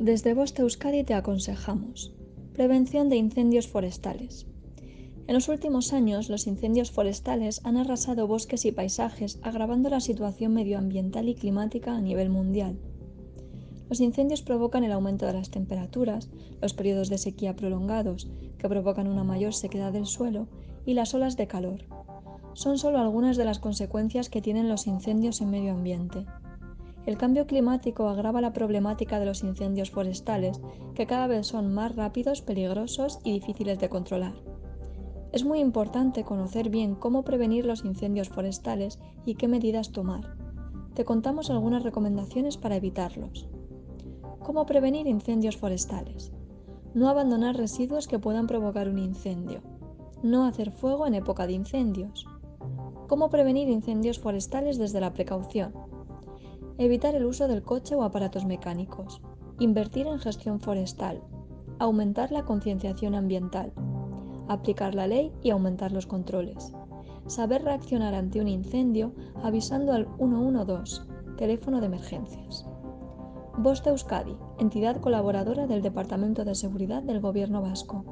Desde Boste Euskadi te aconsejamos. Prevención de incendios forestales. En los últimos años, los incendios forestales han arrasado bosques y paisajes, agravando la situación medioambiental y climática a nivel mundial. Los incendios provocan el aumento de las temperaturas, los periodos de sequía prolongados, que provocan una mayor sequedad del suelo, y las olas de calor. Son solo algunas de las consecuencias que tienen los incendios en medio ambiente. El cambio climático agrava la problemática de los incendios forestales, que cada vez son más rápidos, peligrosos y difíciles de controlar. Es muy importante conocer bien cómo prevenir los incendios forestales y qué medidas tomar. Te contamos algunas recomendaciones para evitarlos. ¿Cómo prevenir incendios forestales? No abandonar residuos que puedan provocar un incendio. No hacer fuego en época de incendios. ¿Cómo prevenir incendios forestales desde la precaución? Evitar el uso del coche o aparatos mecánicos. Invertir en gestión forestal. Aumentar la concienciación ambiental. Aplicar la ley y aumentar los controles. Saber reaccionar ante un incendio avisando al 112, teléfono de emergencias. Bosta Euskadi, entidad colaboradora del Departamento de Seguridad del Gobierno Vasco.